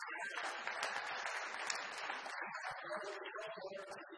Thank you.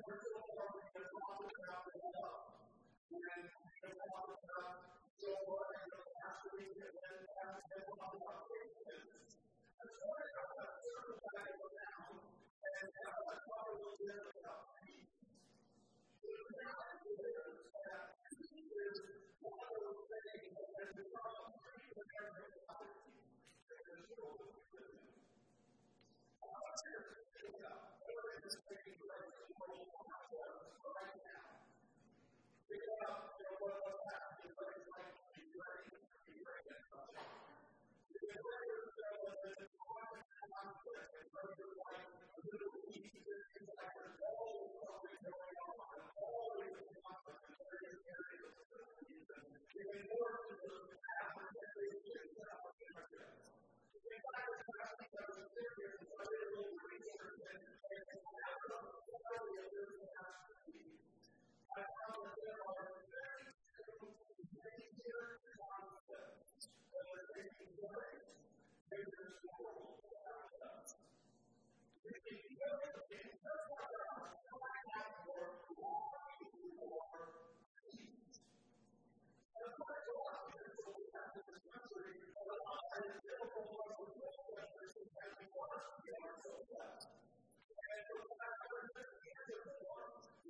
we're still learning. There's a lot of crap that we love. And there's a and then past and a lot of. I'm sorry about. Circle back down and have a couple of literally Jesus is our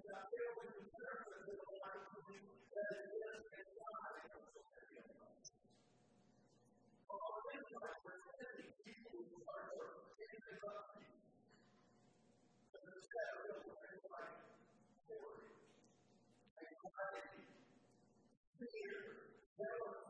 is a fairly comparison to the you people who are in the God. But instead of looking like glory, anxiety, fear, jealousy,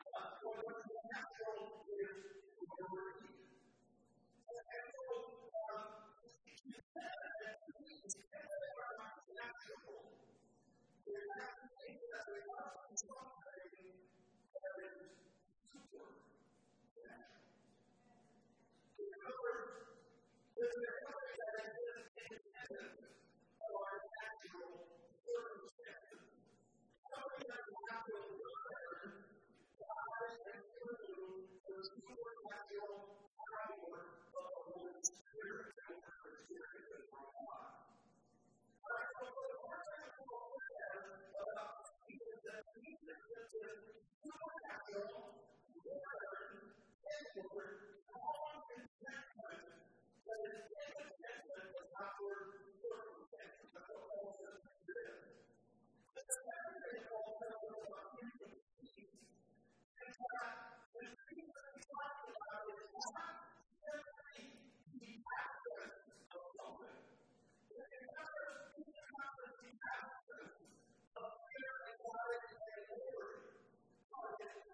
And that, that we to stop having. supernatural, word, and word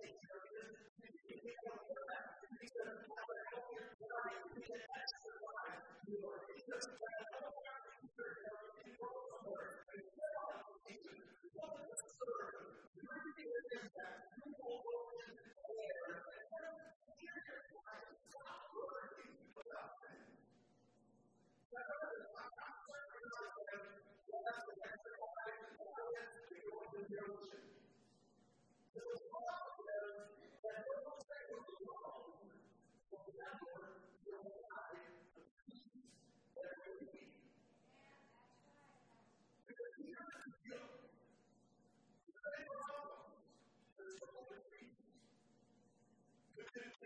Thank you.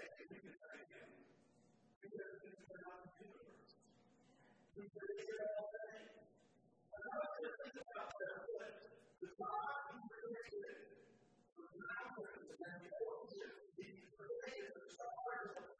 said, we did the universe. We said they are all things. And not just about that, but the God who created the mountains and the ocean, He stars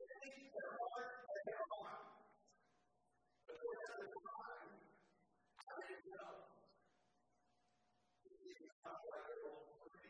But of course, at I didn't know. It not like it was for me.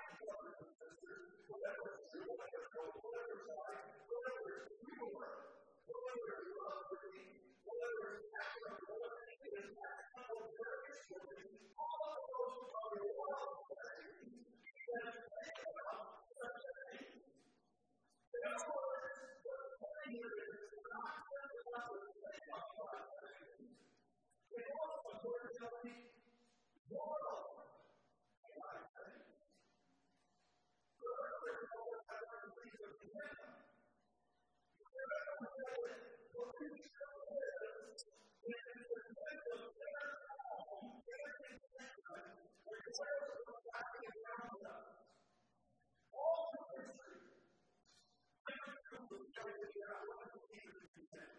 try to figure out what the king is content.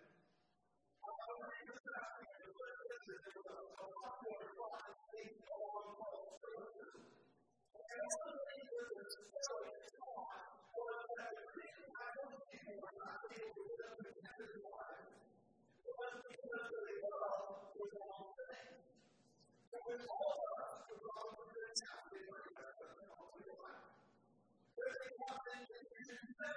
I'll read this passage and look at this as a popular plot and things all involved services. And one thing that is really taught was that people, I don't people were not able to live their intended lives. It wasn't because they love the wrong thing. So with all of us, the wrong things happen in our lives. There's a common confusion that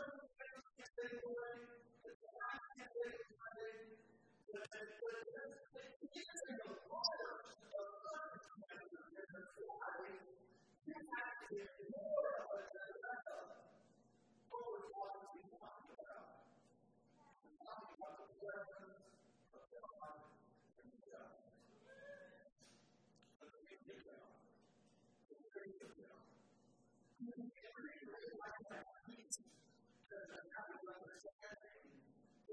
the last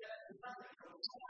Yeah.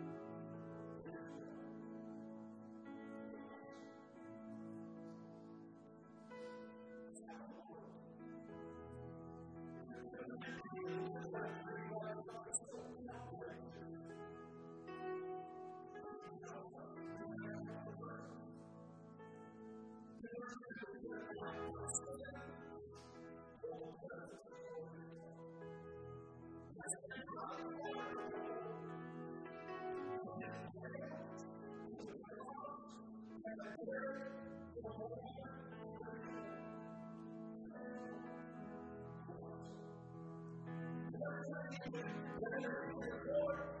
Thank you.